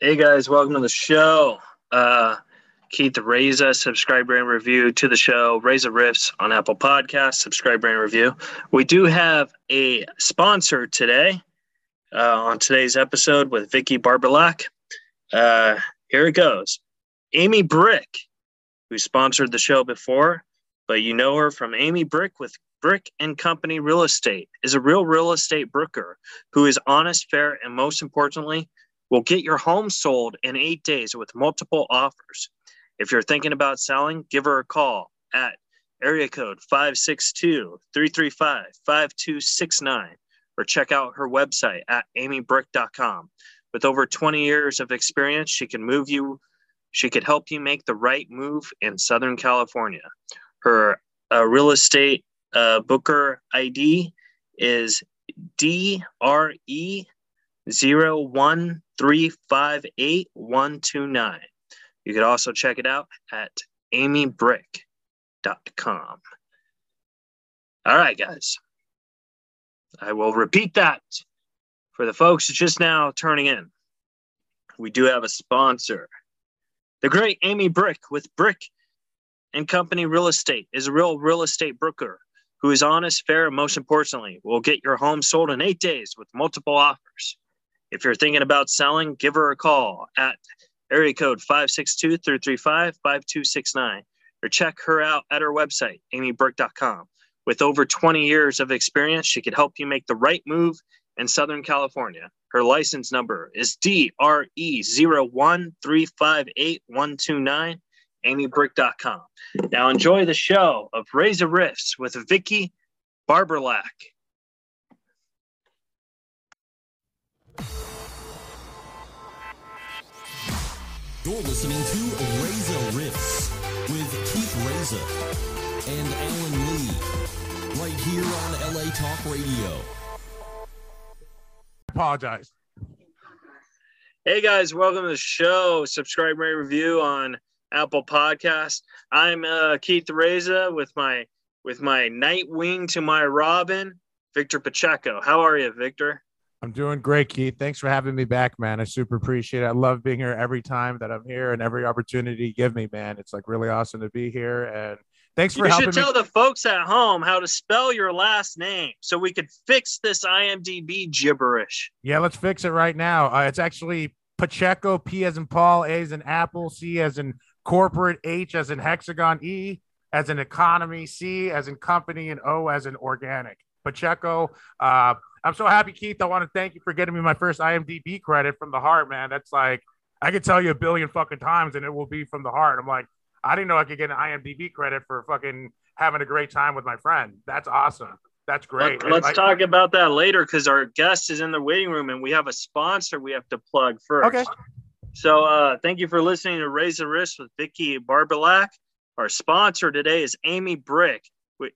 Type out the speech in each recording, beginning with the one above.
Hey guys, welcome to the show. Uh, Keith Reza, subscribe and review to the show. Reza Riffs on Apple Podcasts, subscribe and review. We do have a sponsor today uh, on today's episode with Vicki Barbolak. Uh, here it goes. Amy Brick, who sponsored the show before, but you know her from Amy Brick with Brick and Company Real Estate, is a real real estate broker who is honest, fair, and most importantly, will get your home sold in eight days with multiple offers. If you're thinking about selling, give her a call at area code 562 335 5269 or check out her website at amybrick.com. With over 20 years of experience, she can move you, she could help you make the right move in Southern California. Her uh, real estate uh, booker ID is DRE 01358 You could also check it out at amybrick.com. All right, guys. I will repeat that for the folks just now turning in. We do have a sponsor. The great Amy Brick with Brick and Company Real Estate is a real real estate broker who is honest, fair, and most importantly, will get your home sold in eight days with multiple offers. If you're thinking about selling, give her a call at area code 562-335-5269 or check her out at her website, amybrick.com. With over 20 years of experience, she could help you make the right move in Southern California. Her license number is DRE01358 amybrick.com. Now enjoy the show of Reza Riffs with Vicki Barbolak. You're listening to Reza Riffs with Keith Reza and Alan Lee, right here on LA Talk Radio. Apologize. Hey guys, welcome to the show. Subscribe, rate, review on Apple Podcast. I'm uh, Keith Reza with my with my Nightwing to my Robin, Victor Pacheco. How are you, Victor? I'm doing great, Keith. Thanks for having me back, man. I super appreciate it. I love being here every time that I'm here and every opportunity you give me, man. It's like really awesome to be here. And thanks for you helping should tell me. the folks at home how to spell your last name so we could fix this IMDb gibberish. Yeah, let's fix it right now. Uh, it's actually Pacheco, P as in Paul, A as in Apple, C as in corporate, H as in hexagon, E as in economy, C as in company, and O as in organic. Pacheco. Uh, I'm so happy, Keith. I want to thank you for getting me my first IMDb credit from the heart, man. That's like I could tell you a billion fucking times, and it will be from the heart. I'm like, I didn't know I could get an IMDb credit for fucking having a great time with my friend. That's awesome. That's great. Let, us Like- talk about that later because our guest is in the waiting room and we have a sponsor we have to plug first. Okay. So uh, thank you for listening to Reza Riffs with Vicki Barbolak. Our sponsor today is Amy Brick.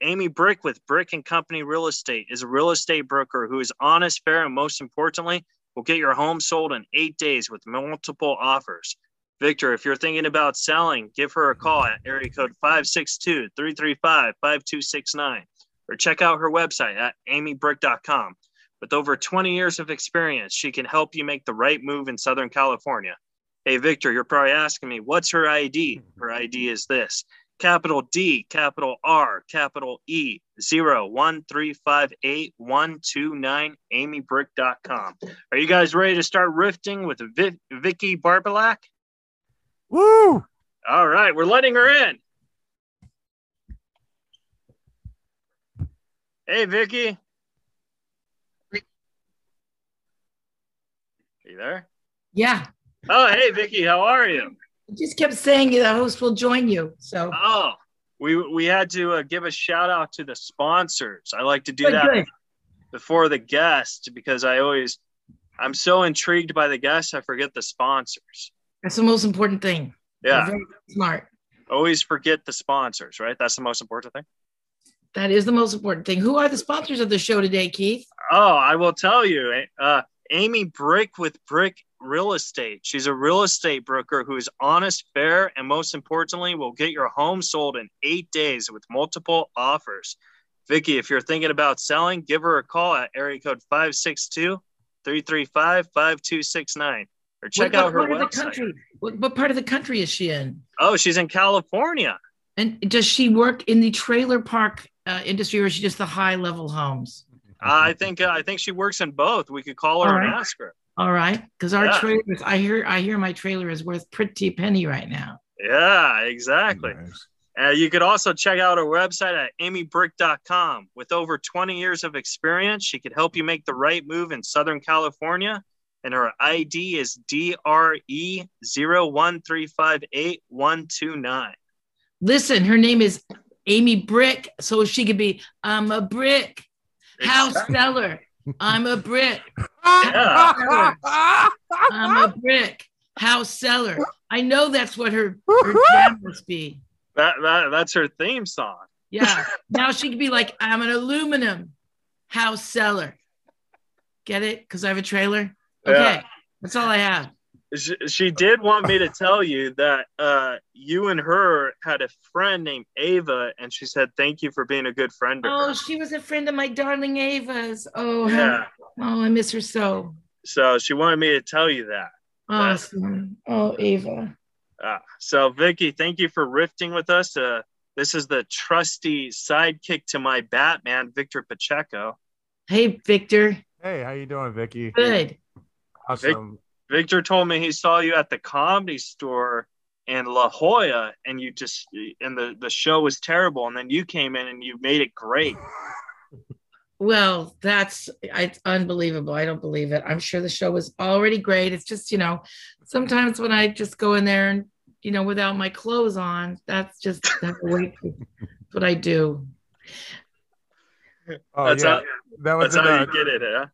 Amy Brick with Brick and Company Real Estate is a real estate broker who is honest, fair, and most importantly, will get your home sold in eight days with multiple offers. Victor, if you're thinking about selling, give her a call at area code 562-335-5269 or check out her website at amybrick.com. With over 20 years of experience, she can help you make the right move in Southern California. Hey, Victor, you're probably asking me, what's her ID? Her ID is this capital D, capital R, capital E, 01358 amybrick.com. Are you guys ready to start rifting with Vi- Vicki Barbolak? Woo! All right, we're letting her in. Hey, Vicki. Are you there? Yeah. Oh, hey, Vicki, how are you? Just kept saying the host will join you. So Oh, we we had to uh, give a shout out to the sponsors. I like to do good, that good. before the guest because I always I'm so intrigued by the guests I forget the sponsors. That's the most important thing. Yeah, very smart. always forget the sponsors, right? That's the most important thing. That is the most important thing. Who are the sponsors of the show today, Keith? Oh, I will tell you. Uh, Amy Brick with Brick Real Estate. She's a real estate broker who is honest, fair, and most importantly, will get your home sold in eight days with multiple offers. Vicki, if you're thinking about selling, give her a call at area code 562 335 5269 or check what, out her what part of the website. country? What, what part of the country is she in? Oh, she's in California. And does she work in the trailer park uh, industry, or is she just the high level homes? I think uh, I think she works in both. We could call her and ask her. All right, because our Yeah. trailers, I hear, I hear my trailer is worth pretty penny right now. Yeah, exactly. Nice. Uh, you could also check out her website at amybrick.com. With over 20 years of experience, she could help you make the right move in Southern California. And her ID is E DRE01358-129. Listen, her name is Amy Brick, so she could be, I'm a brick house seller. I'm a brick. Yeah. I'm a brick house seller. I know that's what her her jam must be. That, that, that's her theme song. Yeah. Now she could be like, I'm an aluminum house seller. Get it? Because I have a trailer. Okay. Yeah. That's all I have. She, she did want me to tell you that uh, you and her had a friend named Ava, and she said, Thank you for being a good friend to Oh, her. she was a friend of my darling Ava's. Oh, Yeah. how, oh, I miss her so. So she wanted me to tell you that. Awesome. Oh, Ava. Uh, so, Vicki, thank you for rifting with us. Uh, this is the trusty sidekick to my Batman, Victor Pacheco. Hey, Victor. Hey, how you doing, Vicki? Good. Awesome. Victor told me he saw you at the comedy store in La Jolla, and you just and the the show was terrible, and then you came in and you made it great. Well, that's it's unbelievable. I don't believe it. I'm sure the show was already great. It's just, you know, sometimes when I just go in there and, you know, without my clothes on, that's just that's the way that's what I do. Oh that's yeah, how, that was that's in, how you get it, huh?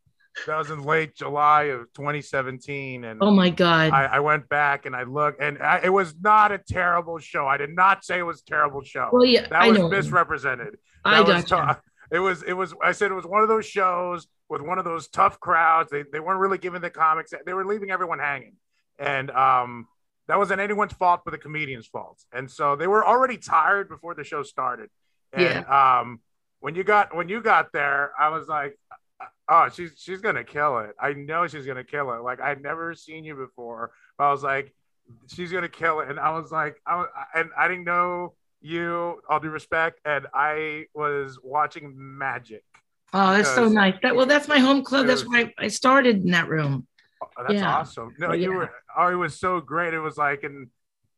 That was in late July of 2017, and Oh my God. I, I went back and I looked, and I, it was not a terrible show. I did not say it was a terrible show. well, yeah, that I was know. misrepresented. I That was got tou- It was. It was. I said it was one of those shows with one of those tough crowds. They they weren't really giving the comics. They were leaving everyone hanging, and um, that wasn't anyone's fault but the comedian's fault. And so they were already tired before the show started. And um, when you got when you got there, I was like, oh, she's she's gonna kill it. I know she's gonna kill it. Like I'd never seen you before. But I was like, she's gonna kill it. And I was like, I and I didn't know you. All due respect, and I was watching magic. Oh, that's so nice. That well, that's my home club. That's why I started in that room. Oh, that's Yeah. awesome. No, Well, you were. Oh, it was so great. It was like, and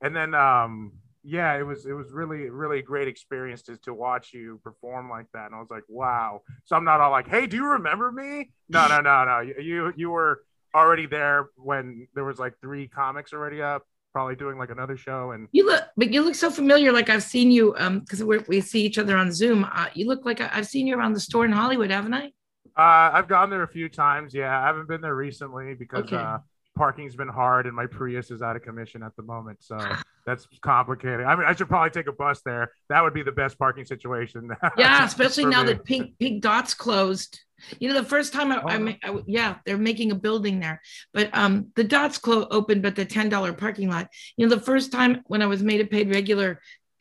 and then um, yeah, it was it was really really a great experience to to watch you perform like that. And I was like, wow. So I'm not all like, hey, do you remember me? No, no, no, no. You you, were already there when there was like three comics already up, probably doing like another show. And You look, but you look so familiar. Like I've seen you, um, because we we see each other on Zoom. Uh, you look like I, I've seen you around the store in Hollywood, haven't I? uh, I've gone there a few times. Yeah, I haven't been there recently because Okay. uh, parking's been hard and my Prius is out of commission at the moment. So that's complicated. I mean, I should probably take a bus there. That would be the best parking situation. Yeah, especially now me. that Pink Pink Dot's closed. You know, the first time I, I, Oh. ma- I- yeah, they're making a building there, but um, the Dots clo- open, but the ten dollar parking lot. You know, the first time when I was made a paid regular,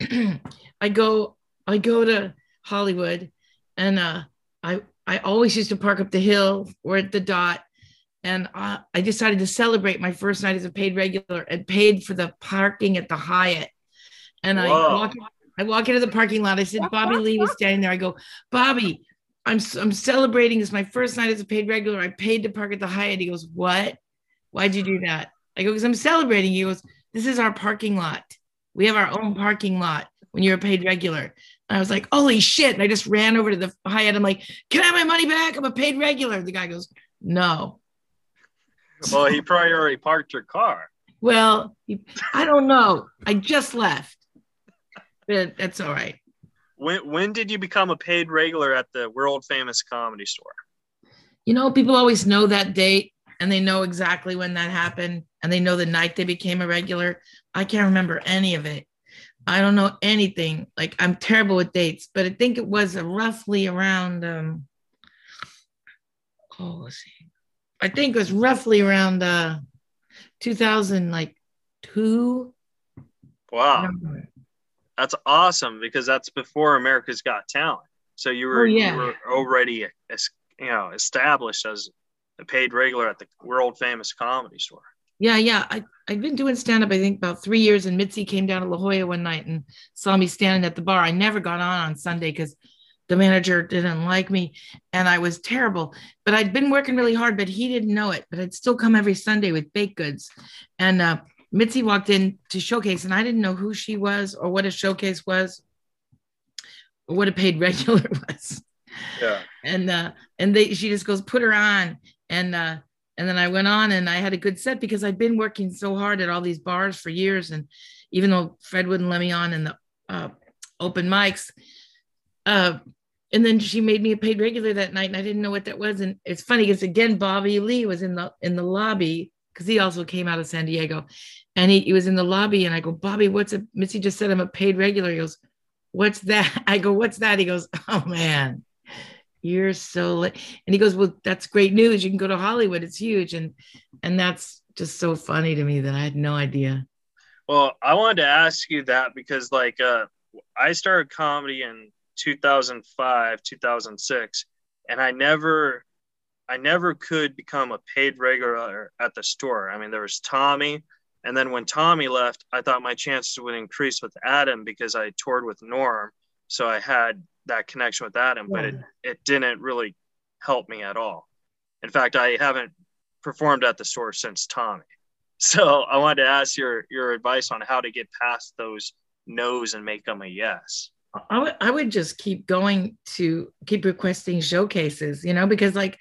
I go I go to Hollywood, and uh, I I always used to park up the hill or at the Dot. And uh, I decided to celebrate my first night as a paid regular and paid for the parking at the Hyatt. And I walk, I walk into the parking lot. I said, Bobby Lee was standing there. I go, Bobby, I'm I'm celebrating. It's my first night as a paid regular. I paid to park at the Hyatt. He goes, What? Why'd you do that? I go, Because I'm celebrating. He goes, This is our parking lot. We have our own parking lot when you're a paid regular. And I was like, Holy shit. And I just ran over to the Hyatt. I'm like, Can I have my money back? I'm a paid regular. The guy goes, No. Well, he probably already parked your car. Well, I don't know. I just left. But that's all right. When when did you become a paid regular at the world famous comedy store? You know, people always know that date and they know exactly when that happened and they know the night they became a regular. I can't remember any of it. I don't know anything. Like I'm terrible with dates, but I think it was roughly around um oh let's see. I think it was roughly around uh 2000 like 2 Wow, that's awesome because that's before America's Got Talent. So you were Oh, yeah. you were already you know established as a paid regular at the world famous comedy store. Yeah, yeah. I, I've been doing stand up, I think, about three years. And Mitzi came down to La Jolla one night and saw me standing at the bar. I never got on on Sunday because the manager didn't like me and I was terrible. But I'd been working really hard, but he didn't know it. But I'd still come every Sunday with baked goods. And uh, Mitzi walked in to showcase, and I didn't know who she was or what a showcase was or what a paid regular was. Yeah. And uh, and they she just goes, put her on. And uh, and then I went on and I had a good set because I'd been working so hard at all these bars for years. And even though Fred wouldn't let me on in the uh, open mics, uh, and then she made me a paid regular that night, and I didn't know what that was. And it's funny because again, Bobby Lee was in the in the lobby because he also came out of San Diego, and he, he was in the lobby. And I go, Bobby, what's a Mitzi just said I'm a paid regular. He goes, What's that? I go, What's that? He goes, Oh man, you're so late. And he goes, Well, that's great news. You can go to Hollywood. It's huge. And and that's just so funny to me that I had no idea. Well, I wanted to ask you that because like uh I started comedy in 2005, 2006, and I never I never could become a paid regular at the store. I mean, there was Tommy, and then when Tommy left, I thought my chances would increase with Adam because I toured with Norm, so I had that connection with Adam, but it, it didn't really help me at all. In fact, I haven't performed at the store since Tommy. So I wanted to ask your your advice on how to get past those no's and make them a yes. I would just keep going to keep requesting showcases, you know, because like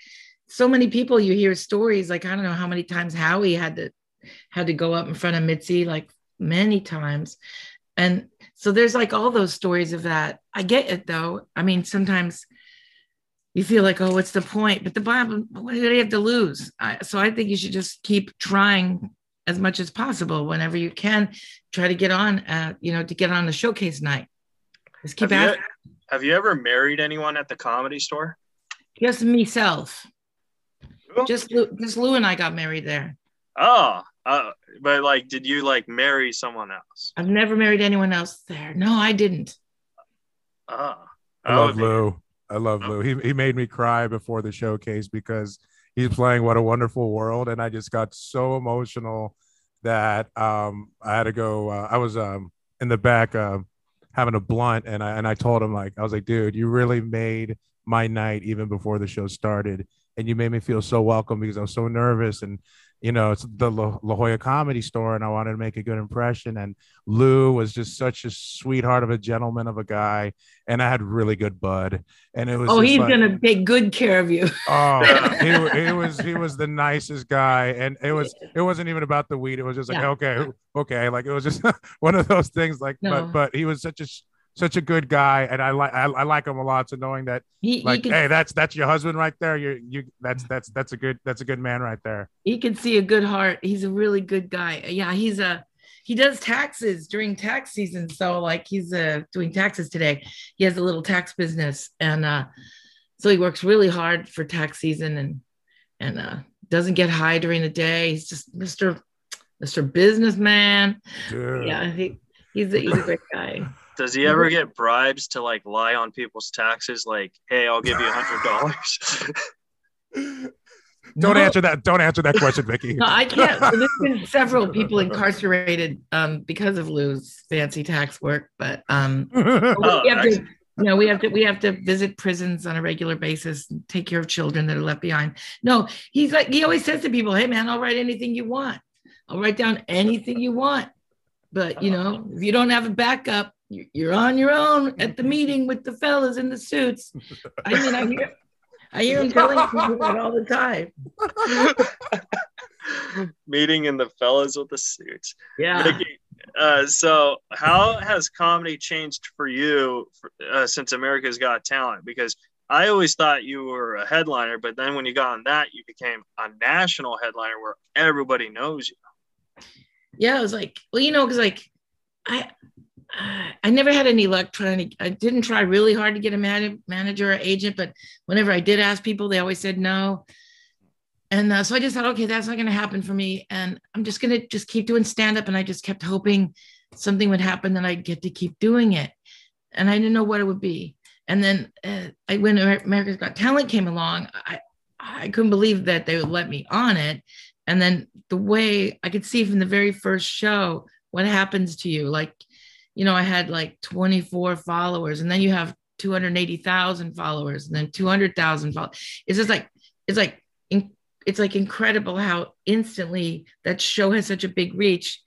so many people you hear stories like I don't know how many times Howie had to had to go up in front of Mitzi like many times. And so there's like all those stories of that. I get it though. I mean, sometimes you feel like, oh, what's the point? But the Bible, what do you have to lose? I, so I think you should just keep trying as much as possible whenever you can. Try to get on, uh, you know, to get on the showcase night. Just keep have asking. You, have you ever married anyone at the comedy store? Just myself. Just Lou, just Lou and I got married there. Oh, uh, but like, did you like marry someone else? I've never married anyone else there. No, I didn't. Oh, I love Lou. I love Lou. He he made me cry before the showcase because he's playing What a Wonderful World, and I just got so emotional that um I had to go. Uh, I was um in the back uh, having a blunt, and I and I told him like I was like, dude, you really made my night even before the show started, and you made me feel so welcome because I was so nervous and you know, it's the La, La Jolla Comedy Store, and I wanted to make a good impression. And Lou was just such a sweetheart of a gentleman of a guy, and I had really good bud. And it was oh, he's like, gonna take good care of you. oh, he, he, was he was the nicest guy, and it was it wasn't even about the weed. It was just like Yeah. okay, okay, like it was just one of those things. Like, No. but but he was such a such a good guy, and I like I, I like him a lot. So knowing that He, he can hey that's that's your husband right there you you that's that's that's a good that's a good man right there he can see a good heart. He's a really good guy. Yeah, he's a he does taxes during tax season. So like he's uh, doing taxes today. He has a little tax business, and uh, so he works really hard for tax season and and uh, doesn't get high during the day. He's just Mister Mister Businessman. Dude. Yeah, he, he's a, he's a great guy. Does he ever get bribes to like lie on people's taxes? Like, hey, I'll give you a hundred dollars. don't No. answer that don't answer that question vicki No, I can't. There's been several people incarcerated um, because of Lou's fancy tax work, but um, Oh, we have to, you know, we have to we have to visit prisons on a regular basis and take care of children that are left behind. No, he's like he always says to people, "Hey, man, I'll write anything you want. I'll write down anything you want, but you know, if you don't have a backup, you- you're on your own at the meeting with the fellas in the suits." I mean, I hear I hear him telling people that all the time. Meeting in the fellas with the suits. Yeah. Vicki, uh, so how has comedy changed for you uh, since America's Got Talent? Because I always thought you were a headliner, but then when you got on that, you became a national headliner where everybody knows you. yeah, I was like, well, you know, because like I I never had any luck trying to. I didn't try really hard to get a man, manager or agent, but whenever I did ask people, they always said no. And uh, so I just thought, okay, that's not going to happen for me, and I'm just going to just keep doing stand up. And I just kept hoping something would happen that I'd get to keep doing it, and I didn't know what it would be. And then uh, I, when America's Got Talent came along, I I couldn't believe that they would let me on it. and then the way I could see from the very first show what happens to you. Like, you know, I had like 24 followers, and then you have 280,000 followers, and then 200,000 followers. It's just like, it's like, it's like incredible how instantly that show has such a big reach.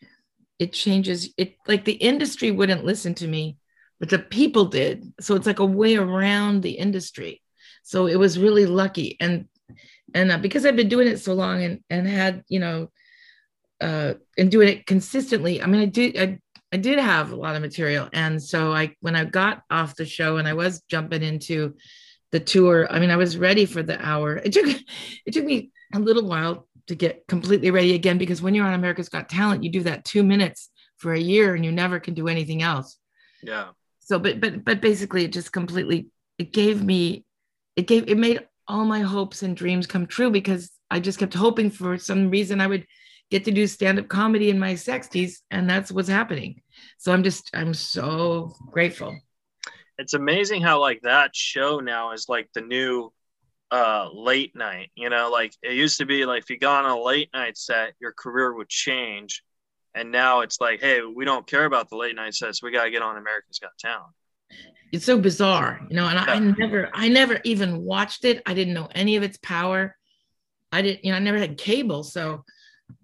It changes it, like the industry wouldn't listen to me, but the people did. So it's like a way around the industry. So it was really lucky. And and uh, because I've been doing it so long and and had you know uh and doing it consistently I mean I did I I did have a lot of material. And so I when I got off the show and I was jumping into the tour I mean I was ready for the hour. It took it took me a little while to get completely ready again because when you're on America's Got Talent you do that 2 minutes for a year and you never can do anything else. Yeah. So but but but basically it just completely it gave me it gave it made all my hopes and dreams come true because I just kept hoping for some reason I would get to do stand-up comedy in my 60s and that's what's happening. So I'm just I'm so grateful. It's amazing how like that show now is like the new uh late night, you know, like it used to be like if you got on a late night set, your career would change. And now it's like, hey, we don't care about the late night sets. We got to get on America's Got Talent it's so bizarre, you know, and I, I, never, I never even watched it. I didn't know any of its power. I didn't, you know, I never had cable. So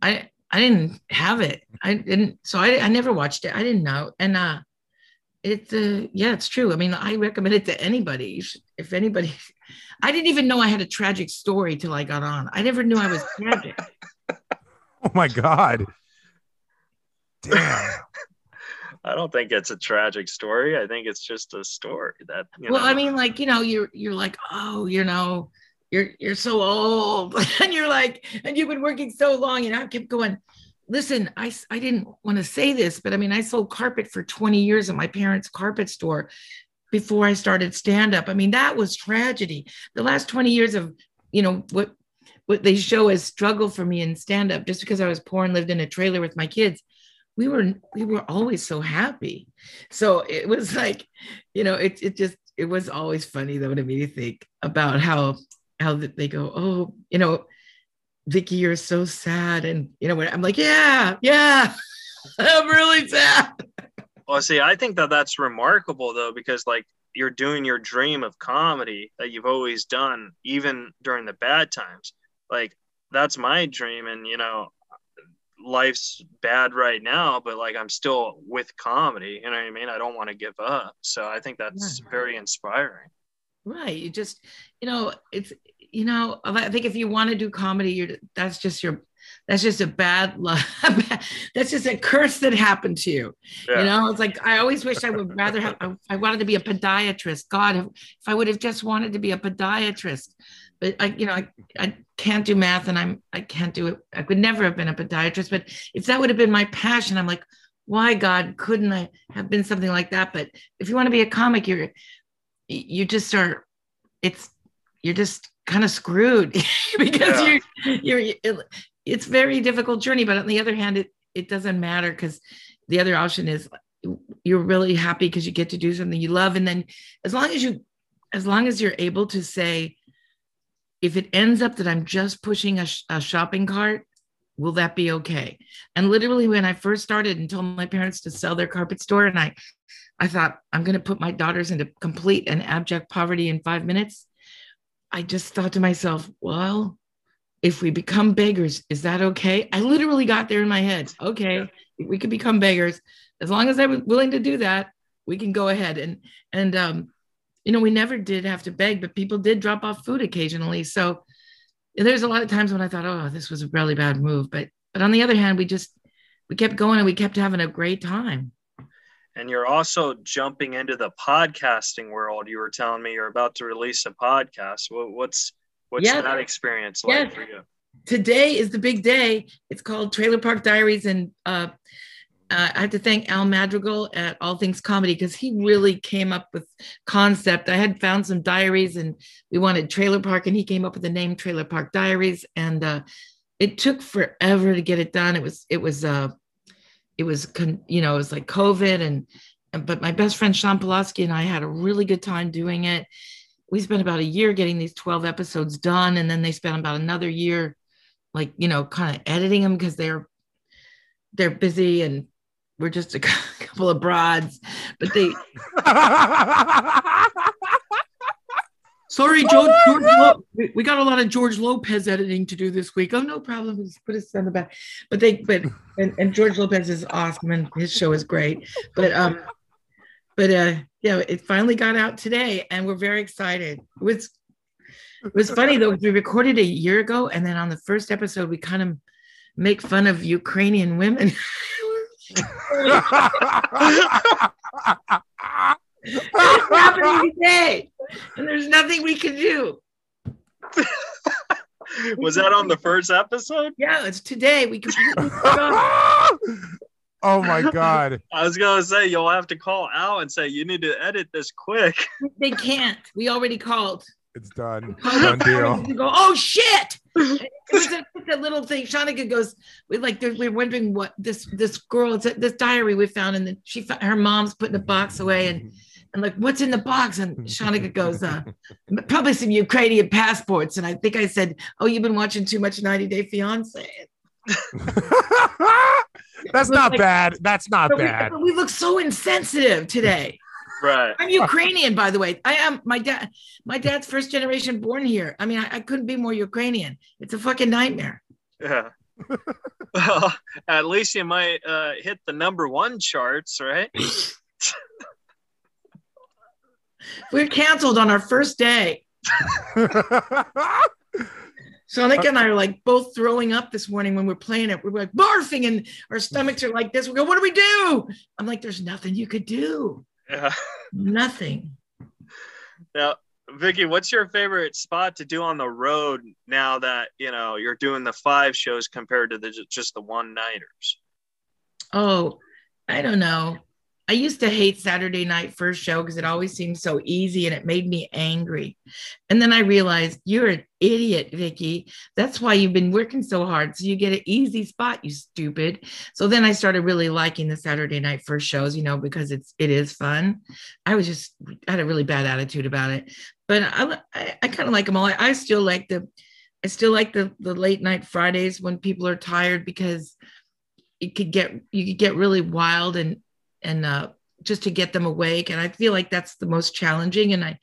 I, I didn't have it. I didn't, so I, I never watched it. I didn't know. And, uh, it's, uh, yeah, it's true. I mean, I recommend it to anybody. If anybody, I didn't even know I had a tragic story till I got on. I never knew I was tragic. oh my God. Damn. I don't think it's a tragic story. I think it's just a story that. well, know. I mean, like you know, you're you're like, oh, you know, you're you're so old, and you're like, and you've been working so long, and I kept going. Listen, I I didn't want to say this, but I mean, I sold carpet for 20 years at my parents' carpet store before I started stand up. I mean, that was tragedy. The last 20 years of, you know, what what they show as struggle for me in stand up just because I was poor and lived in a trailer with my kids we were we were always so happy so it was like you know it, it just it was always funny though to me to think about how how they go oh you know Vicki you're so sad and you know when I'm like yeah yeah I'm really sad well see I think that that's remarkable though because like you're doing your dream of comedy that you've always done even during the bad times like that's my dream and you know life's bad right now, but like I'm still with comedy. You know what I mean? I don't want to give up. So I think that's yeah. very inspiring. Right. You just, you know, it's, you know, I think if you want to do comedy, you're that's just your that's just a bad luck. that's just a curse that happened to you. Yeah. You know, it's like I always wish I would rather have. I wanted to be a podiatrist. God, if, if I would have just wanted to be a podiatrist, but I, you know, I, I can't do math and I'm I can't do it. I could never have been a podiatrist. But if that would have been my passion, I'm like, why God couldn't I have been something like that? But if you want to be a comic, you're you just are. It's you're just kind of screwed because yeah. you're you're it's very difficult journey but on the other hand it it doesn't matter because the other option is you're really happy because you get to do something you love and then as long as you as long as you're able to say if it ends up that i'm just pushing a, sh- a shopping cart will that be okay and literally when i first started and told my parents to sell their carpet store and i i thought i'm going to put my daughters into complete and abject poverty in five minutes i just thought to myself well if we become beggars, is that okay? I literally got there in my head. Okay, yeah. we could become beggars as long as I was willing to do that. We can go ahead and and um, you know, we never did have to beg, but people did drop off food occasionally. So there's a lot of times when I thought, oh, this was a really bad move. But but on the other hand, we just we kept going and we kept having a great time. And you're also jumping into the podcasting world. You were telling me you're about to release a podcast. What, what's What's yeah. that experience like yeah. for you? Today is the big day. It's called Trailer Park Diaries, and uh, uh, I have to thank Al Madrigal at All Things Comedy because he really came up with concept. I had found some diaries, and we wanted Trailer Park, and he came up with the name Trailer Park Diaries, and uh, it took forever to get it done. It was it was uh, it was you know it was like COVID, and but my best friend Sean Pulaski and I had a really good time doing it. We spent about a year getting these 12 episodes done and then they spent about another year like you know kind of editing them because they're they're busy and we're just a couple of broads but they sorry george, george Lo- we- got a lot of george lopez editing to do this week. Oh no problem. Just put us on the back. But they but and, and george lopez is awesome and his show is great. But um but uh yeah it finally got out today and we're very excited. It was it was funny though we recorded a year ago and then on the first episode we kind of make fun of ukrainian women it's happening today and there's nothing we can do Was that on the first episode? yeah it's today we completely forgot. oh my god. I was gonna say you'll have to call Al and say you need to edit this quick. they can't we already called It's done. Done Done deal. Go, oh shit! it was a, a little thing. Shanika goes, we like we're wondering what this this girl, it's a- this diary we found, and then she fo- her mom's putting a box away, and mm-hmm. And like what's in the box? And Shanika goes, uh, probably some Ukrainian passports. And I think I said, oh, you've been watching too much 90 Day Fiance. That's not like- bad. That's not But we, bad. but we look so insensitive today. Right. I'm Ukrainian, by the way. I am my dad. My dad's first generation born here. I mean, I, I couldn't be more Ukrainian. It's a fucking nightmare. Yeah. well, at least you might uh, hit the number one charts, right? We're canceled on our first day. Sonika and I are like both throwing up this morning when we're playing it. We're like barfing and our stomachs are like this. We go, what do we do? I'm like, there's nothing you could do. Yeah. Nothing. Now, Vicki, what's your favorite spot to do on the road now that you know you're doing the five shows compared to the just the one nighters? Oh, I don't know. I used to hate Saturday night first show because it always seemed so easy and it made me angry. And then I realized you're an idiot, Vicki. That's why you've been working so hard. So you get an easy spot, you stupid. So then I started really liking the Saturday night first shows, you know, because it's it is fun. I was just I had a really bad attitude about it. But I I, I kind of like them all. I, I still like the I still like the the late night Fridays when people are tired because it could get you could get really wild and and uh, just to get them awake. And I feel like that's the most challenging. And I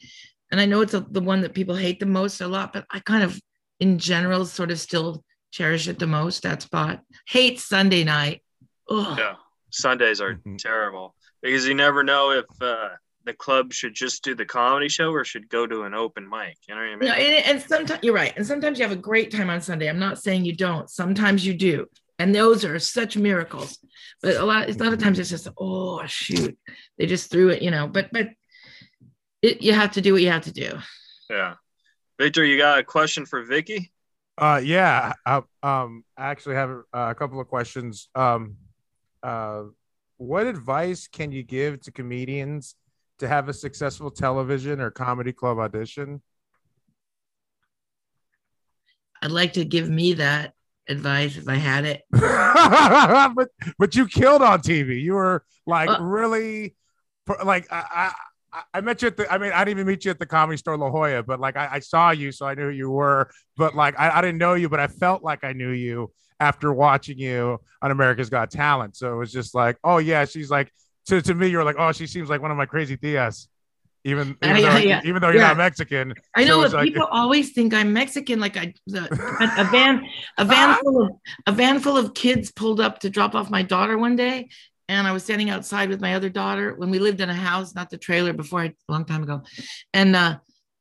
and I know it's a, the one that people hate the most a lot, but I kind of in general sort of still cherish it the most. That spot. Hate Sunday night. Ugh. Yeah. Sundays are Mhm. terrible because you never know if uh, the club should just do the comedy show or should go to an open mic. You know what I mean? You know, and, and sometimes you're right. And sometimes you have a great time on Sunday. I'm not saying you don't. Sometimes you do. And those are such miracles. But a lot, a lot of times it's just, oh shoot, they just threw it, you know. But but it, you have to do what you have to do. yeah. Victor, you got a question for Vicki? Uh, yeah. I, um, I actually have uh, a couple of questions. Um, uh, what advice can you give to comedians to have a successful television or comedy club audition? I'd like to give me that advice if I had it. but but you killed on TV. You were like Uh, really, like I, I I met you at the. I mean, I didn't even meet you at the comedy store La Jolla, but like I, I saw you, so I knew who you were. But like I, I didn't know you, but I felt like I knew you after watching you on America's Got Talent. So it was just like, oh yeah, she's like to to me, you're like, oh, she seems like one of my crazy tias. Even even, Uh, though, yeah, even though you're Yeah. not Mexican, I So know it's that like- people always think I'm Mexican. Like I, the, a, a van, a van full of a van full of kids pulled up to drop off my daughter one day, and I was standing outside with my other daughter when we lived in a house, not the trailer, before I, a long time ago, and uh,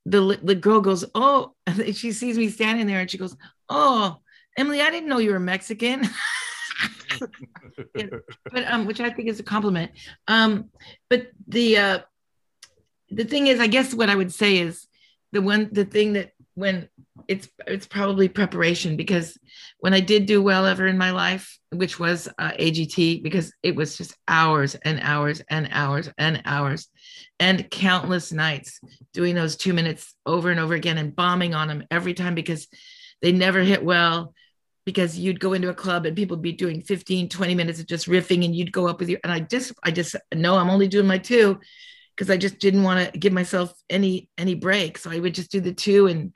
the the girl goes, oh, and she sees me standing there, and she goes, oh, Emily, I didn't know you were Mexican. but um, which I think is a compliment. Um, but the uh, the thing is, I guess what I would say is the one the thing that when it's it's probably preparation because when I did do well ever in my life, which was uh, AGT, because it was just hours and hours and hours and hours and countless nights doing those two minutes over and over again and bombing on them every time because they never hit well because you'd go into a club and people would be doing 15 20 minutes of just riffing and you'd go up with you and i just i just no i'm only doing my two because i just didn't want to give myself any any break so i would just do the two and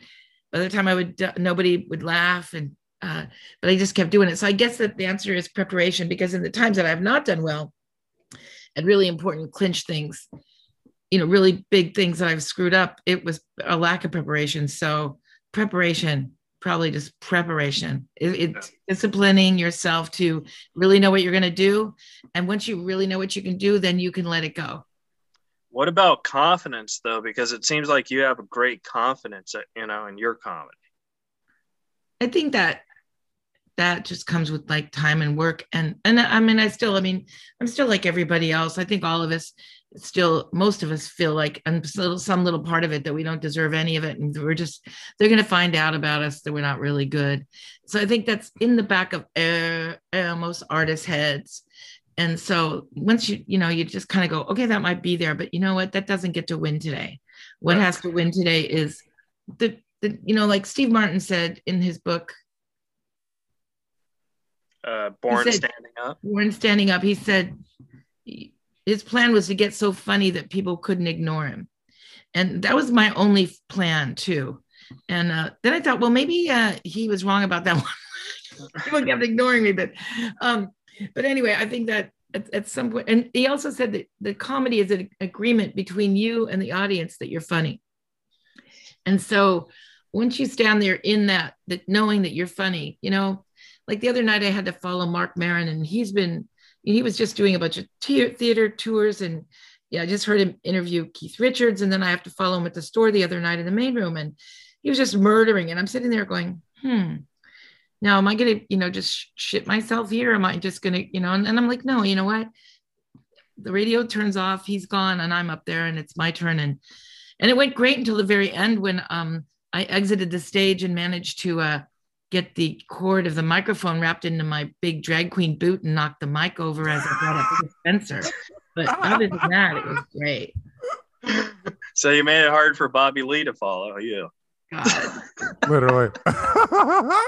by the time i would nobody would laugh and uh, but I just kept doing it. So I guess that the answer is preparation because in the times that I've not done well at really important clinch things, you know, really big things that I've screwed up, it was a lack of preparation. So preparation, probably just preparation. It, it's disciplining yourself to really know what you're going to do. And once you really know what you can do, then you can let it go. What about confidence though? Because it seems like you have a great confidence, you know, in your comedy. I think that that just comes with like time and work and and i mean i still i mean i'm still like everybody else i think all of us still most of us feel like and some little part of it that we don't deserve any of it and we're just they're going to find out about us that we're not really good so i think that's in the back of uh, uh, most artists heads and so once you you know you just kind of go okay that might be there but you know what? That doesn't get to win today. What right. has to win today is the, the you know like steve martin said in his book. Uh, born said, standing up. Born standing up he said his plan was to get so funny that people couldn't ignore him. And that was my only plan too. And uh, then i thought well maybe uh, he was wrong about that one. People kept ignoring me but um, but anyway i think that at, at, some point and he also said that the comedy is an agreement between you and the audience that you're funny and so once you stand there in that that knowing that you're funny you know like the other night i had to follow Marc Maron and he's been he was just doing a bunch of theater tours and yeah, I just heard him interview Keith Richards, and then I have to follow him at the store the other night in the main room, and he was just murdering. And I'm sitting there going, hmm. Now, am I going to, you know, just shit myself here? Am I just going to, you know? And, and I'm like, no, you know what? The radio turns off, he's gone, and I'm up there, and it's my turn. And and it went great until the very end when um I exited the stage and managed to uh get the cord of the microphone wrapped into my big drag queen boot and knock the mic over as I got up to Spencer. But other than that, it was great. So you made it hard for Bobby Lee to follow you. God. Literally.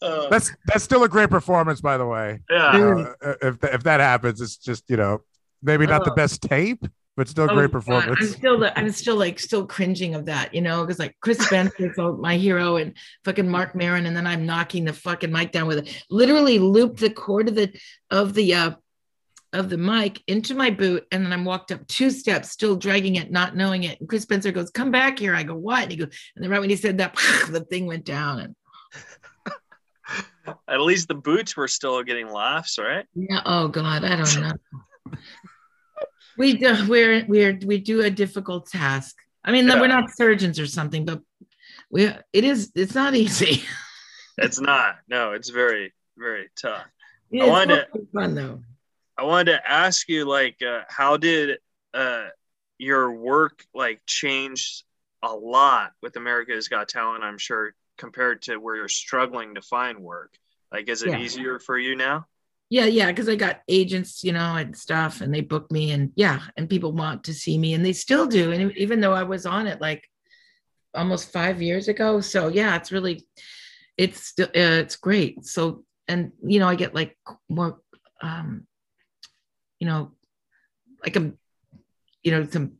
Uh, that's that's still a great performance, by the way. Yeah. Uh, if if that happens, it's just you know maybe not the uh, best tape, but still oh, great performance. I'm still, I'm still like still cringing of that, you know, because like Chris Spencer, my hero, and fucking Marc Maron, and then I'm knocking the fucking mic down with it. Literally looped the cord of the of the uh of the mic into my boot, and then I'm walked up two steps, still dragging it, not knowing it. And Chris Spencer goes, "Come back here." I go, "What?" And he goes, and then right when he said that, the thing went down. And at least the boots were still getting laughs, right? Yeah. Oh God, I don't know we do we're we're we do a difficult task i mean yeah. we're not surgeons or something but we it is it's not easy it's not no it's very very tough i wanted to fun though i wanted to ask you like uh, how did uh your work like change a lot with america's got talent i'm sure compared to where you're struggling to find work like is it yeah. easier for you now yeah, yeah, because I got agents, you know, and stuff, and they book me, and yeah, and people want to see me, and they still do. And even though I was on it like almost five years ago, so yeah, it's really, it's still, uh, it's great. So, and you know, I get like more, um, you know, like I'm, you know, some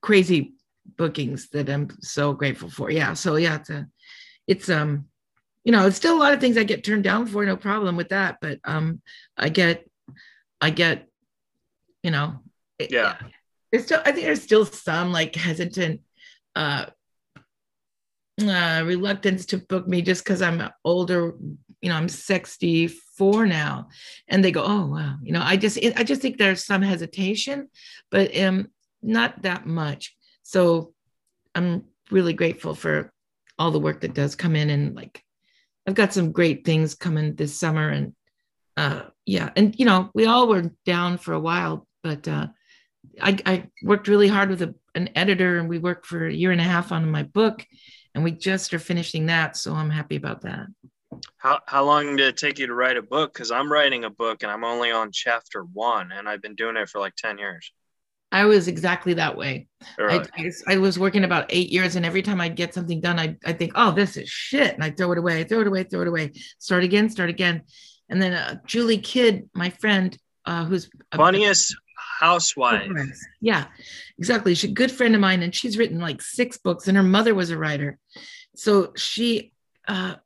crazy bookings that I'm so grateful for. Yeah, so yeah, it's a, it's um you know, it's still a lot of things I get turned down for, no problem with that. But um, I get, I get, you know, yeah. There's still, I think there's still some like hesitant, uh, uh, reluctance to book me just because I'm older. You know, I'm 64 now, and they go, "Oh wow," you know. I just, I just think there's some hesitation, but um, not that much. So, I'm really grateful for all the work that does come in and like I've got some great things coming this summer, and uh, yeah, and you know, we all were down for a while, but uh, I, I worked really hard with a, an editor, and we worked for a year and a half on my book, and we just are finishing that, so I'm happy about that. How how long did it take you to write a book? Because I'm writing a book, and I'm only on chapter one, and I've been doing it for like ten years. I was exactly that way. Right. I, I, I, was working about eight years, and every time I'd get something done, I I think, oh, this is shit, and I throw it away, throw it away, throw it away, start again, start again, and then uh, Julie Kidd, my friend, uh, who's funniest a, housewife. Yeah, exactly. She's a good friend of mine, and she's written like six books, and her mother was a writer, so she uh,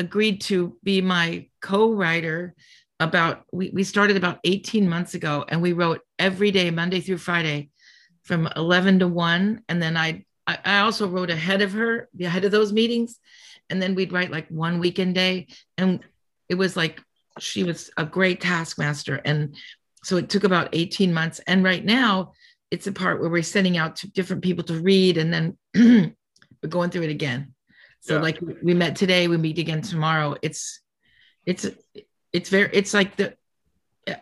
agreed to be my co-writer about we, we started about 18 months ago and we wrote every day monday through friday from 11 to 1 and then i i also wrote ahead of her ahead of those meetings. And then we'd write like one weekend day. And it was like she was a great taskmaster. And so it took about 18 months. And right now it's a part where we're sending out to different people to read. And then we're going through it again so Yeah. like we met today we meet again tomorrow it's it's it's very it's like the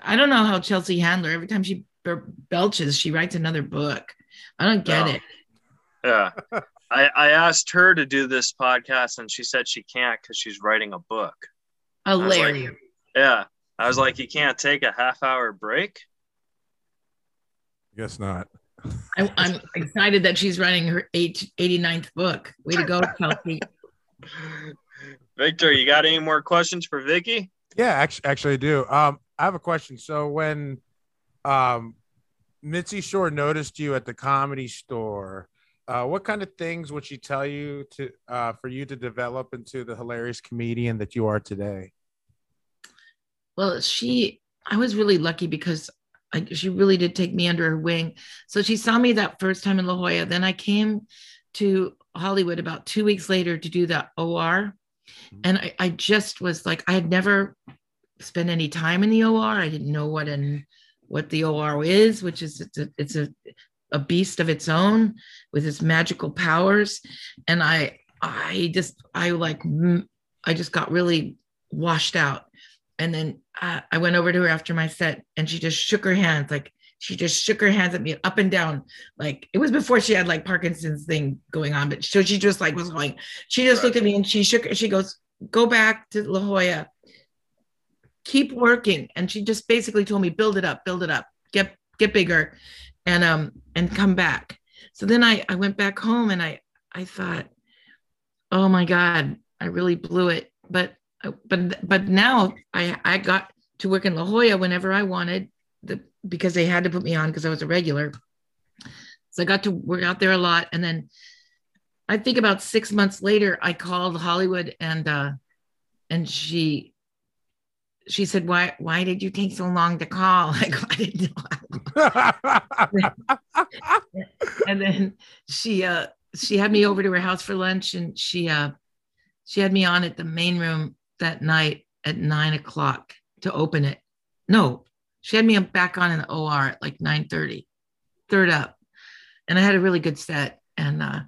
i don't know how chelsea handler every time she bel- belches she writes another book i don't get No. it Yeah. I, I asked her to do this podcast and she said she can't because she's writing a book. was like- Yeah. I was like, you can't take a half hour break? Guess not. I, i'm excited that she's writing her eight, 89th book way to go chelsea Victor, you got any more questions for Vicki? Yeah, actually, actually, I do. Um, I have a question. So when, um, Mitzi Shore noticed you at the comedy store, uh, what kind of things would she tell you to, uh, for you to develop into the hilarious comedian that you are today? Well, she, I was really lucky because I, she really did take me under her wing. So she saw me that first time in La Jolla. Then I came to Hollywood about two weeks later to do the OR. Mm-hmm. And I, I just was like, I had never spent any time in the OR. I didn't know what an what the OR is, which is it's a it's a, a beast of its own with its magical powers. And I I just I like I just got really washed out and then uh, I went over to her after my set and she just shook her hands like she just shook her hands at me up and down. Like it was before she had like Parkinson's thing going on but so she just like was going she just Right. looked at me and she shook she goes go back to La Jolla. Keep working. And she just basically told me build it up build it up. Get get bigger and um and come back. So then I I went back home and I I thought oh my god I really blew it. But but but now I I got to work in La Jolla whenever I wanted the because they had to put me on because I was a regular. So I got to work out there a lot, and then I think about six months later, I called Hollywood and uh, and she she said, "Why why did you take so long to call?" Go, "I didn't know." and then she uh she had me over to her house for lunch and she uh she had me on at the main room that night at nine o'clock to open it. No she had me back on in the or at like 9 30 third up. And i had a really good set. And uh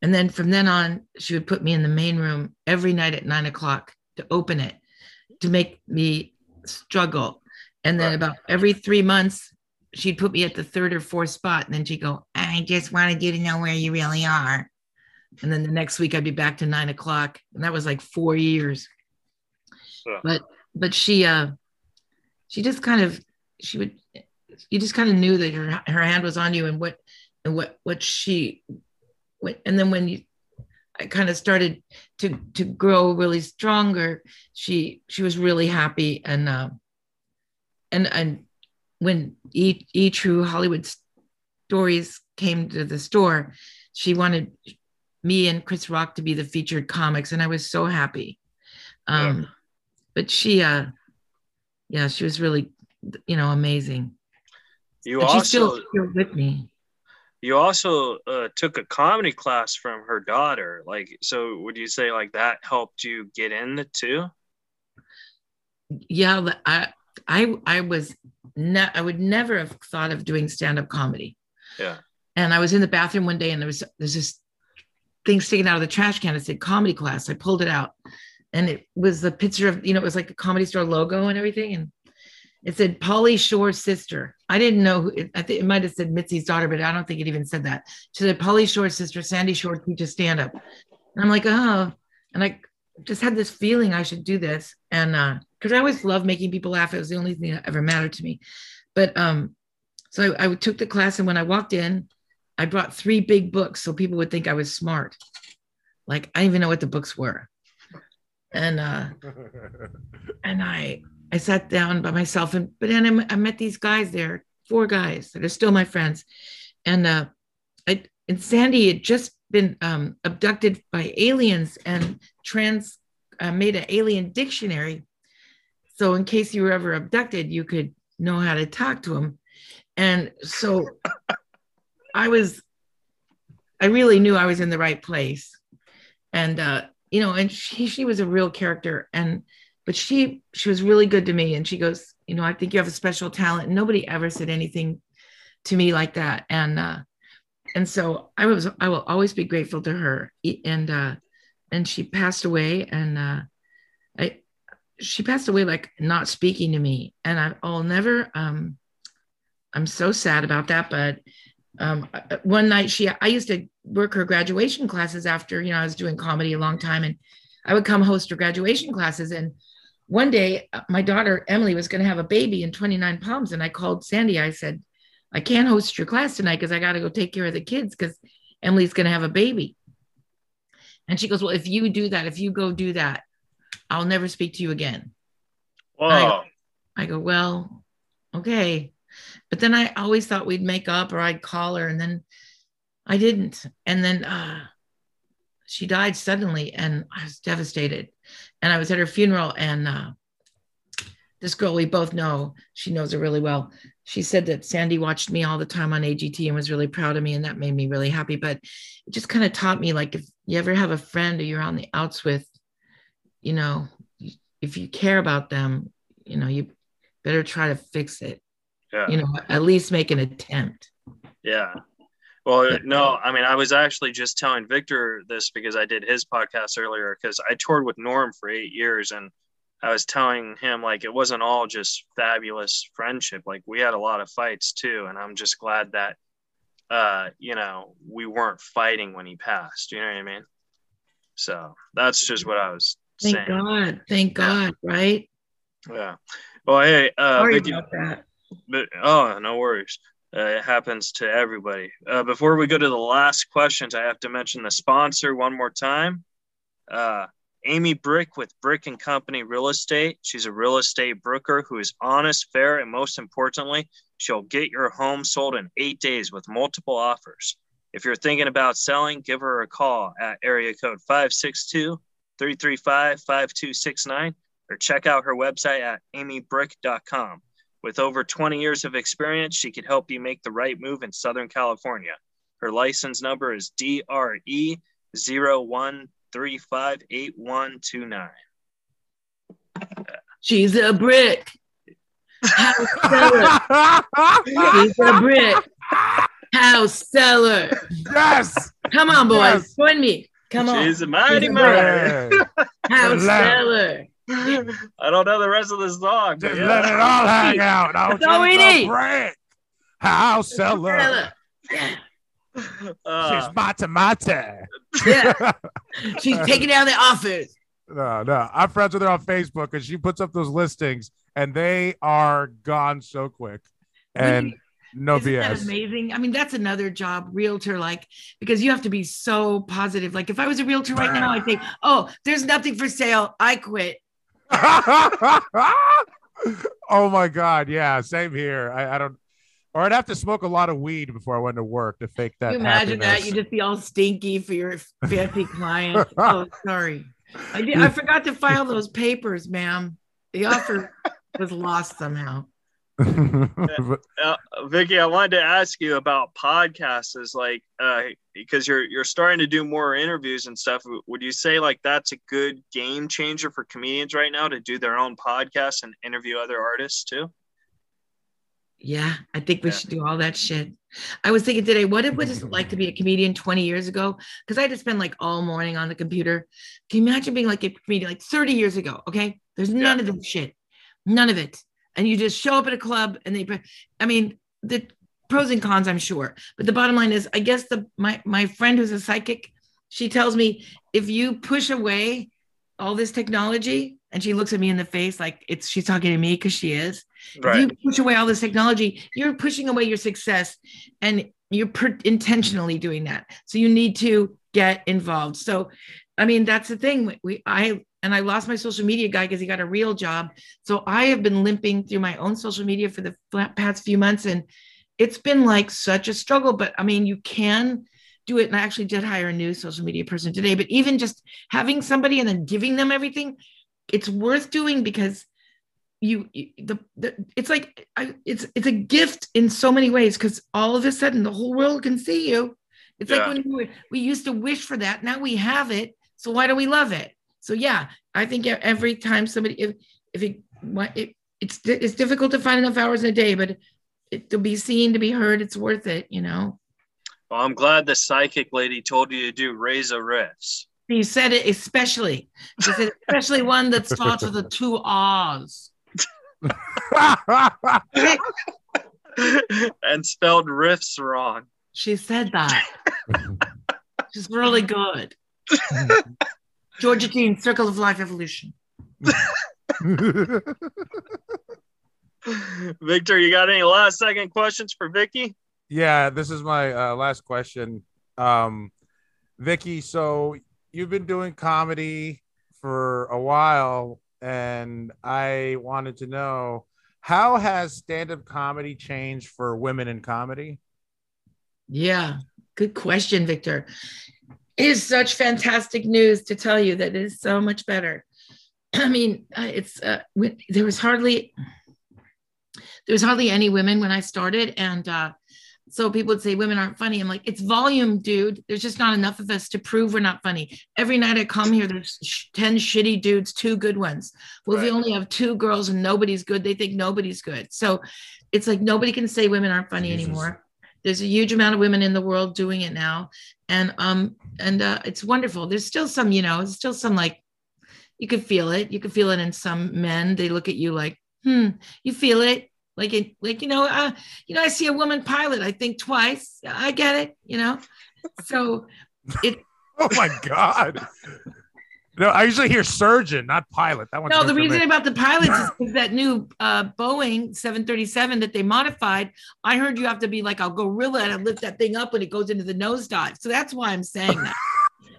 and then from then on she would put me in the main room every night at nine o'clock to open it to make me struggle. And then about every three months she'd put me at the third or fourth spot. And then she'd go i just wanted you to know where you really are. And then the next week i'd be back to nine o'clock. And that was like four years But but she uh she just kind of she would you just kind of knew that her her hand was on you and what and what what she what and then when you I kind of started to to grow really stronger she she was really happy and uh and and when e, e true hollywood stories came to the store she wanted me and chris rock to be the featured comics and i was so happy. Um but she uh yeah she was really you know amazing You and also she's still, still with me you also uh, took a comedy class from her daughter. Like, so would you say like that helped you get in the two? yeah i i i was ne- i would never have thought of doing stand-up comedy Yeah. and i was in the bathroom one day and there was there's this thing sticking out of the trash can it said comedy class i pulled it out and it was the picture of you know it was like a comedy store logo and everything. And it said Pauly Shore's sister. I didn't know who it, i think it might have said mitzi's daughter but i don't think it even said that. She said Pauly Shore's sister sandy shore teaches stand-up. And i'm like oh. And i just had this feeling i should do this. And uh because i always loved making people laugh. It was the only thing that ever mattered to me. But um so I, I took the class and when i walked in i brought three big books so people would think i was smart. Like i didn't even know what the books were and uh and I I sat down by myself and but then I met- I met these guys there, four guys that are still my friends, and uh, I and Sandy had just been um, abducted by aliens and trans uh, made an alien dictionary. So in case you were ever abducted, you could know how to talk to them. And so I was, I really knew I was in the right place. And, uh, you know, and she, she was a real character. And, but she, she was really good to me. And she goes, you know, I think you have a special talent. Nobody ever said anything to me like that. And, uh, and so I was, I will always be grateful to her. And, uh, and she passed away and, uh, I, she passed away like not speaking to me. And I, I'll never, um, I'm so sad about that. But um, one night she, I used to work her graduation classes after, you know, I was doing comedy a long time and I would come host her graduation classes. And one day uh, my daughter Emily was going to have a baby in 29 Palms. And I called Sandy. I said, I can't host your class tonight because I got to go take care of the kids because Emily's going to have a baby. And she goes, Well, if you do that, if you go do that, I'll never speak to you again. I, I go, Well, okay. But then I always thought we'd make up or I'd call her and then I didn't. And then uh, she died suddenly and I was devastated. And I was at her funeral and uh, this girl we both know, she knows her really well. She said that Sandy watched me all the time on AGT and was really proud of me. And that made me really happy. But it just kind of taught me like if you ever have a friend or you're on the outs with, you know, if you care about them, you know, you better try to fix it Yeah. you know at least make an attempt Yeah. Well, no, I mean, I was actually just telling Victor this because I did his podcast earlier because I toured with Norm for eight years and I was telling him like it wasn't all just fabulous friendship. Like we had a lot of fights too. And I'm just glad that, uh, you know, we weren't fighting when he passed. You know what I mean? So that's just what I was saying. thank saying. god thank god right Yeah. Well, hey, uh, sorry Vicki, about that but oh, no worries. Uh, it happens to everybody. Uh, before we go to the last questions, I have to mention the sponsor one more time. Uh, Amy Brick with Brick and Company Real Estate. She's a real estate broker who is honest, fair, and most importantly, she'll get your home sold in eight days with multiple offers. If you're thinking about selling, give her a call at area code 562 335 5269 or check out her website at amybrick.com. With over 20 years of experience, she could help you make the right move in Southern California. Her license number is E DRE 01358129. she's a brick. House seller she's a brick. House seller yes. come on boys. Yes. join me. Come on. She's a mighty She's a mighty. House seller I don't know the rest of the song. just yeah. let it all hang out. I want That's all you we to go need. break. House seller. Seller. yeah Uh, She's mata mata. yeah she's taking down the office. No, no. I'm friends with her on Facebook and she puts up those listings and they are gone so quick. And no Isn't that BS. amazing? I mean, that's another job, realtor, like, because you have to be so positive. Like, if I was a realtor right now, I'd say, Oh, there's nothing for sale. I quit. oh my god, yeah, same here. I, I don't or I'd have to smoke a lot of weed before I went to work to fake that. Can you imagine that? happiness. You just be all stinky for your fancy client. oh, sorry. I did, I forgot to file those papers, ma'am. The offer was lost somehow. But- uh, Vicki, I wanted to ask you about podcasts. Is like uh, because you're you're starting to do more interviews and stuff. Would you say like that's a good game changer for comedians right now to do their own podcast and interview other artists too? Yeah, I think we Yeah. should do all that shit. I was thinking today, what it was it like to be a comedian 20 years ago? Because I had to spend like all morning on the computer. Can you imagine being like a comedian like 30 years ago? Okay. There's none of this shit. None of it. And you just show up at a club and they I mean, the pros and cons, I'm sure. But the bottom line is, I guess the my my friend who's a psychic, she tells me if you push away all this technology, and she looks at me in the face like it's she's talking to me because she is if you push away all this technology, you're pushing away your success and you're per- intentionally doing that. So you need to get involved. So, I mean, that's the thing. We, I, and I lost my social media guy because he got a real job. So I have been limping through my own social media for the past few months. And it's been like such a struggle. But I mean, you can do it. And I actually did hire a new social media person today, but even just having somebody and then giving them everything, it's worth doing because you, you the, the it's like I, it's it's a gift in so many ways because all of a sudden the whole world can see you. It's Yeah. like when we, we used to wish for that. Now we have it. So why do we love it? So yeah, I think every time somebody if if it, it it's it's difficult to find enough hours in a day, but it, to be seen, to be heard, it's worth it. You know. Well, I'm glad the psychic lady told you to do Reza Riffs. You said it especially. She said especially one that starts with the two R's. and spelled riffs wrong. She said that. She's really good. Georgia Jean, Circle of Life Evolution. Victor, you got any last second questions for Vicki? yeah, this is my uh, last question. Um, Vicki, so you've been doing comedy for a while, and I wanted to know how has stand-up comedy changed for women in comedy? Yeah, good question, Victor. It is such fantastic news to tell you that it is so much better. I mean, uh, it's uh, there was hardly there was hardly any women when I started, and uh, so people would say women aren't funny. I'm like, it's volume, dude. There's just not enough of us to prove we're not funny. Every night I come here, there's sh- ten shitty dudes, two good ones. Well, if Right. you only have two girls and nobody's good, they think nobody's good. So it's like nobody can say women aren't funny Jesus. anymore. There's a huge amount of women in the world doing it now, and um and uh, it's wonderful. There's still some, you know, still some like you could feel it. You could feel it in some men. They look at you like, hmm, you feel it. Like it, like you know, uh, you know, I see a woman pilot. I think twice. I get it. You know, so it. Oh my god! No, I usually hear surgeon, not pilot. That one. No, the me. reason about the pilots is, is that new uh, Boeing 737 that they modified. I heard you have to be like a gorilla and lift that thing up when it goes into the nosedive. So that's why I'm saying that.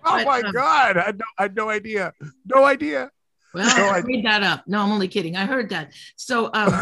Oh but, my um, god! I had, no, I had no idea. No idea. Well, No, I made that up. No, I'm only kidding. I heard that. So, um,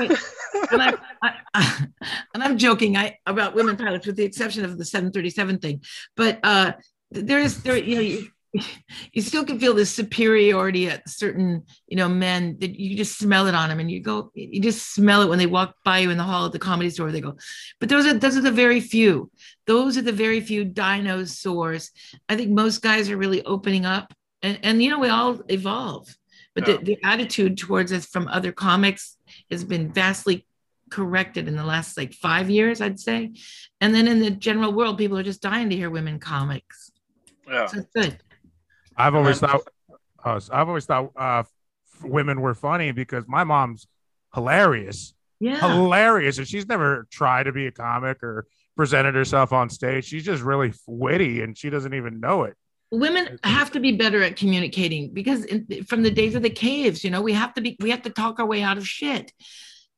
and, I, I, I, and I'm joking I, about women pilots, with the exception of the 737 thing. But uh, there is there, you know, you, still can feel this superiority at certain, you know, men that you just smell it on them, and you go, you just smell it when they walk by you in the hall at the comedy store. They go, but those are those are the very few. Those are the very few dinosaurs. I think most guys are really opening up, and and you know, we all evolve but Yeah. the, the attitude towards us from other comics has been vastly corrected in the last like five years i'd say and then in the general world people are just dying to hear women comics Yeah. so it's good I've always thought. Uh, I've always thought uh, women were funny because my mom's hilarious, yeah hilarious, and she's never tried to be a comic or presented herself on stage. She's just really witty, and she doesn't even know it. women have to be better at communicating because in, from the days of the caves you know we have to be we have to talk our way out of shit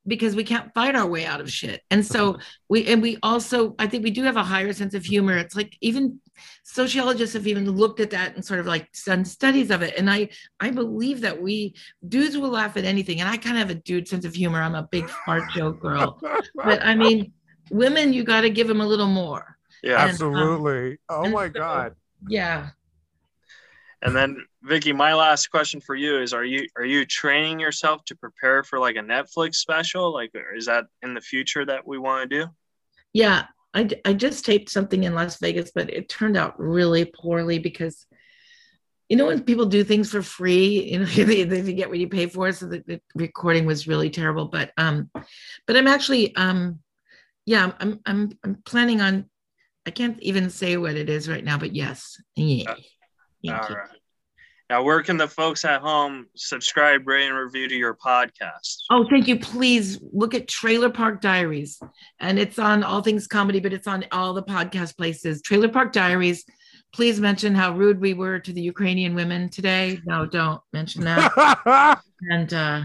because we can't fight our way out of shit and so we and we also i think we do have a higher sense of humor it's like even sociologists have even looked at that and sort of like done studies of it and i i believe that we dudes will laugh at anything and i kind of have a dude sense of humor i'm a big fart joke girl but i mean women you got to give them a little more Yeah. And, um, Absolutely. oh my so- god. yeah And then Vicki, my last question for you is: Are you are you training yourself to prepare for like a Netflix special? Like, is that in the future that we want to do? Yeah, I, I just taped something in Las Vegas, but it turned out really poorly because, you know, when people do things for free, you know, they, they get what you pay for. So the, the recording was really terrible. But um, but I'm actually um, yeah, I'm I'm I'm planning on. I can't even say what it is right now, but yes, yeah. Thank All you. right. Now, where can the folks at home subscribe, rate, and review to your podcast? Oh, thank you. Please look at Trailer Park Diaries. And it's on All Things Comedy, but it's on all the podcast places. Trailer Park Diaries. Please mention how rude we were to the Ukrainian women today. No, don't mention that. and uh,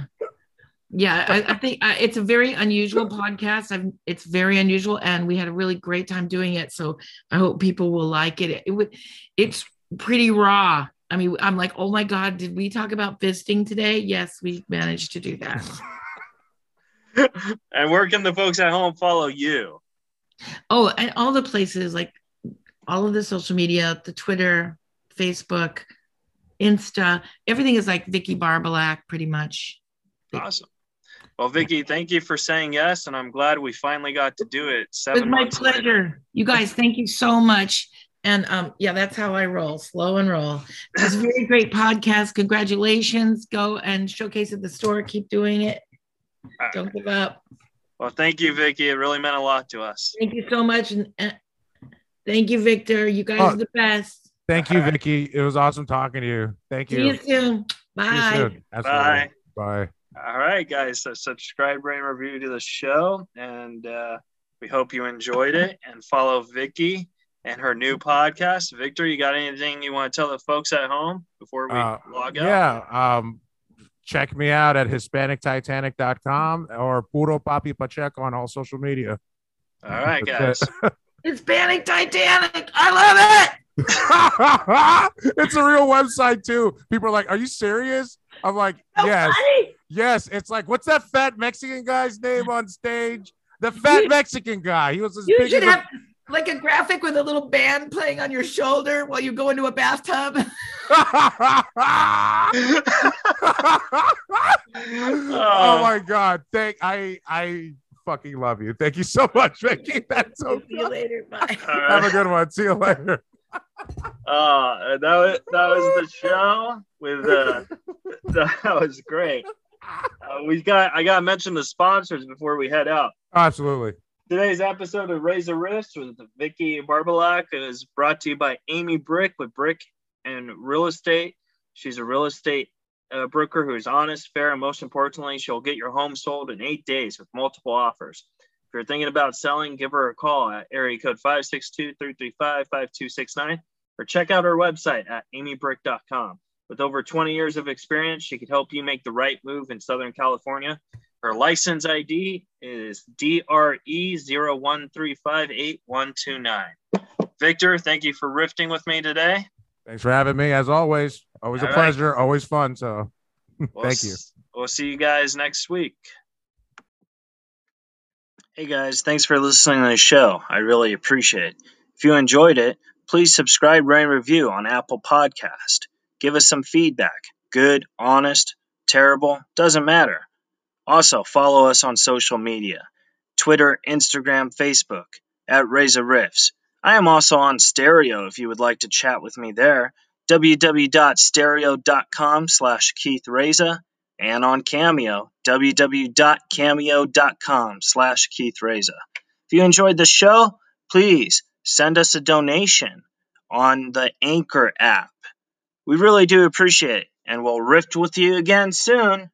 yeah, I, I think uh, it's a very unusual podcast. I've, it's very unusual, and we had a really great time doing it. So I hope people will like it. It, it would, it's pretty raw. I mean, I'm like, oh my god, did we talk about fisting today? Yes, we managed to do that. and where can the folks at home follow you? Oh, and all the places like all of the social media, the Twitter, Facebook, Insta, everything is like Vicki Barbolak, pretty much. Awesome. Well, Vicki, thank you for saying yes, and I'm glad we finally got to do it. It Seven was my months later. pleasure. You guys, thank you so much. And um, yeah, that's how I roll, slow and roll. It's a very great podcast. Congratulations. Go and showcase at the store. Keep doing it. Don't give up. Well, thank you, Vicki. It really meant a lot to us. Thank you so much. And, and thank you, Victor. You guys Oh. are the best. Thank you, All right. Vicki. It was awesome talking to you. Thank See you. you soon. See you soon. Absolutely. Bye. Bye. All right, guys. So subscribe, rate, and review to the show, and uh, we hope you enjoyed it. And follow Vicki and her new podcast. Victor, you got anything you want to tell the folks at home before we Uh, log out? Yeah. Um, check me out at HispanicTitanic.com or Puro Papi Pacheco on all social media. All right, guys. That's Hispanic Titanic. I love it. it's a real website too. People are like, "Are you serious?" I'm like, So "Yes, funny. yes." It's like, what's that fat Mexican guy's name on stage? The fat You- Mexican guy. He was as You big should as a- have like a graphic with a little band playing on your shoulder while you go into a bathtub. oh my god! Thank I I fucking love you. Thank you so much, Vicki. That's so See you later. Bye. All Have a good one. See you later. Uh, that was that was the show with uh, that was great. Uh, we got I got to mention the sponsors before we head out. Absolutely. Today's episode of Raise Reza Riffs with Vicki Barbolak is brought to you by Amy Brick with Brick and Real Estate. She's a real estate uh, broker who is honest, fair, and most importantly, she'll get your home sold in eight days with multiple offers. If you're thinking about selling, give her a call at area code 562-335-5269 or check out her website at amybrick.com. With over 20 years of experience, she could help you make the right move in Southern California. Her license ID is E DRE01358129. Victor, thank you for rifting with me today. Thanks for having me. As always, always a All right. pleasure. Always fun. So, We'll thank you. s- We'll see you guys next week. Hey guys, thanks for listening to the show. I really appreciate it. If you enjoyed it, please subscribe, rate, and review on Apple Podcast. Give us some feedback. Good, honest, terrible, doesn't matter. Also, follow us on social media Twitter, Instagram, Facebook at Reza Riffs. I am also on Stereo if you would like to chat with me there. www.stereo.com slash Keith Reza and on Cameo, www.cameo.com slash Keith Reza. If you enjoyed the show, please send us a donation on the Anchor app. We really do appreciate it, and we'll rift with you again soon.